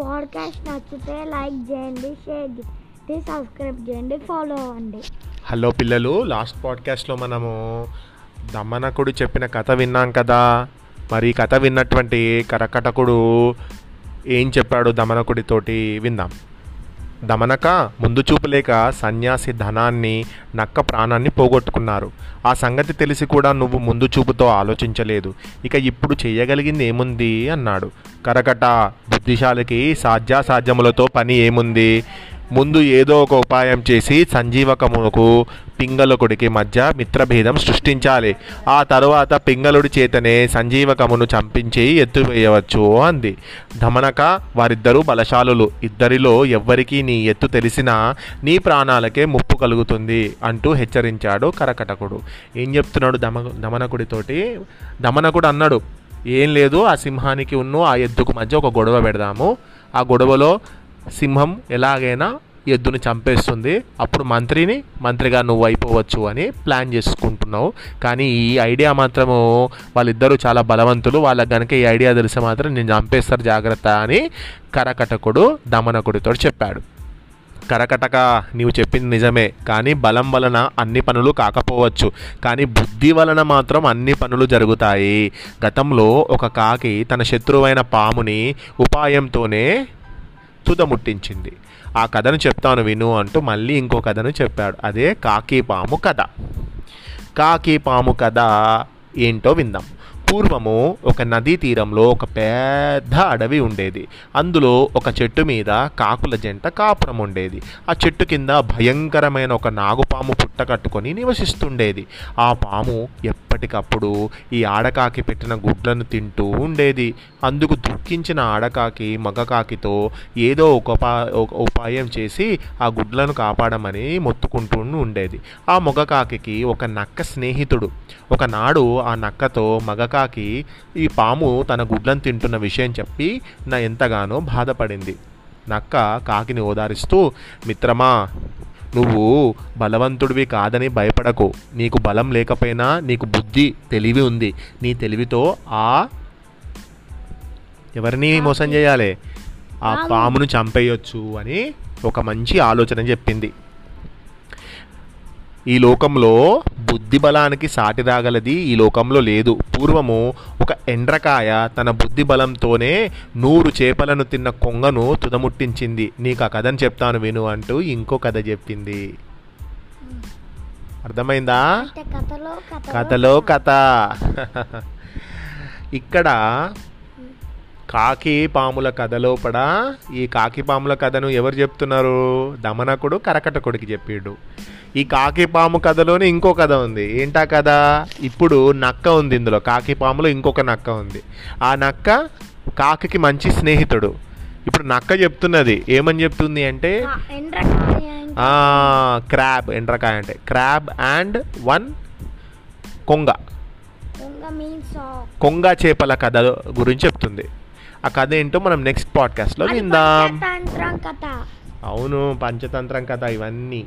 Podcast నచ్చితే like చేయండి share చేయండి సబ్స్క్రైబ్ చేయండి ఫాలో అవ్వండి. హలో పిల్లలు లాస్ట్ పాడ్కాస్ట్లో మనము దమనకుడు చెప్పిన కథ విన్నాం కదా. మరి కథ విన్నటువంటి కరకటకుడు ఏం చెప్పాడు దమనకుడితోటి విందాం. దమనక ముందు చూపు లేక సన్యాసి ధనాన్ని నక్క ప్రాణాన్ని పోగొట్టుకున్నారు. ఆ సంగతి తెలిసి కూడా నువ్వు ముందు చూపుతో ఆలోచించలేదు. ఇక ఇప్పుడు చేయగలిగింది ఏముంది? అన్నాడు. కరకట బుద్ధిశాలికి సాధ్యాసాధ్యములతో పని ఏముంది? ముందు ఏదో ఒక ఉపాయం చేసి సంజీవకమునకు పింగళకుడికి మధ్య మిత్రభేదం సృష్టించాలి. ఆ తరువాత పింగళుడి చేతనే సంజీవకమును చంపించి ఎత్తువేయవచ్చు అంది. ధమనక వారిద్దరూ బలశాలులు. ఇద్దరిలో ఎవ్వరికీ నీ ఎత్తు తెలిసినా నీ ప్రాణాలకే ముప్పు కలుగుతుంది అంటూ హెచ్చరించాడు కరకటకుడు. ఏం చెప్తున్నాడు దమ దమనకుడితోటి దమనకుడు అన్నాడు ఏం లేదు ఆ సింహానికి ఉన్ను ఆ ఎద్దుకు మధ్య ఒక గొడవ పెడదాము. ఆ గొడవలో సింహం ఎలాగైనా ఎద్దుని చంపేస్తుంది. అప్పుడు మంత్రిని మంత్రిగా నువ్వు అయిపోవచ్చు అని ప్లాన్ చేసుకుంటున్నావు. కానీ ఈ ఐడియా మాత్రము వాళ్ళిద్దరూ చాలా బలవంతులు. వాళ్ళకి కనుక ఈ ఐడియా తెలిసి మాత్రం నేను చంపేస్తారు జాగ్రత్త అని కరకటకుడు దమనకుడితో చెప్పాడు. కరకటక నీవు చెప్పింది నిజమే. కానీ బలం వలన అన్ని పనులు కాకపోవచ్చు. కానీ బుద్ధి వలన మాత్రం అన్ని పనులు జరుగుతాయి. గతంలో ఒక కాకి తన శత్రువైన పాముని ఉపాయంతోనే తుదముట్టించింది. ఆ కథను చెప్తాను విను అంటూ మళ్ళీ ఇంకో కథను చెప్పాడు. అదే కాకి పాము కథ. కాకి పాము కథ ఏంటో విందాం. పూర్వము ఒక నదీ తీరంలో ఒక పెద్ద అడవి ఉండేది. అందులో ఒక చెట్టు మీద కాకుల జంట కాపురం ఉండేది. ఆ చెట్టు కింద భయంకరమైన ఒక నాగుపాము పుట్ట కట్టుకొని నివసిస్తుండేది. ఆ పాము ఎప్పటికప్పుడు ఈ ఆడకాకి పెట్టిన గుడ్లను తింటూ ఉండేది. అందుకు దుఃఖించిన ఆడకాకి మగకాకితో ఏదో ఒక ఉపా ఒక ఉపాయం చేసి ఆ గుడ్లను కాపాడమని మొత్తుకుంటూ ఉండేది. ఆ మగకాకి ఒక నక్క స్నేహితుడు. ఒకనాడు ఆ నక్కతో మగకాకి ఈ పాము తన గుడ్లను తింటున్న విషయం చెప్పి నా ఎంతగానో బాధపడింది. నక్క కాకిని ఓదారిస్తూ మిత్రమా నువ్వు బలవంతుడివి కాదని భయపడకు. నీకు బలం లేకపోయినా నీకు బుద్ధి తెలివి ఉంది. నీ తెలివితో ఆ ఎవరిని మోసం చేయాలి? ఆ పామును చంపేయొచ్చు అని ఒక మంచి ఆలోచన చెప్పింది. ఈ లోకంలో బుద్ధి బలానికి సాటి రాగలది ఈ లోకంలో లేదు. పూర్వము ఒక ఎండ్రకాయ తన బుద్ధి బలంతోనే నూరు చేపలను తిన్న కొంగను తుదముట్టించింది. నీకు ఆ కథను చెప్తాను విను అంటూ ఇంకో కథ చెప్పింది. అర్థమైందా? కథలో కథ. ఇక్కడ కాకి పాముల కథలోపడ ఈ కాకి పాముల కథను ఎవరు చెప్తున్నారు? దమనకుడు కరకటకుడికి చెప్పాడు. ఈ కాకి పాము కథలోనే ఇంకో కథ ఉంది. ఏంటా కథ? ఇప్పుడు నక్క ఉంది ఇందులో. కాకి పాములో ఇంకొక నక్క ఉంది. ఆ నక్క కాకికి మంచి స్నేహితుడు. ఇప్పుడు నక్క చెప్తున్నది. ఏమని చెప్తుంది అంటే? క్రాబ్ ఎండ్రకాయ అంటే. క్రాబ్ అండ్ వన్ కొంగ. కొంగ చేపల కథ గురించి చెప్తుంది. ఆ కథ ఏంటో మనం నెక్స్ట్ పాడ్కాస్ట్లో విందాం. అవును పంచతంత్రం కథ ఇవన్నీ.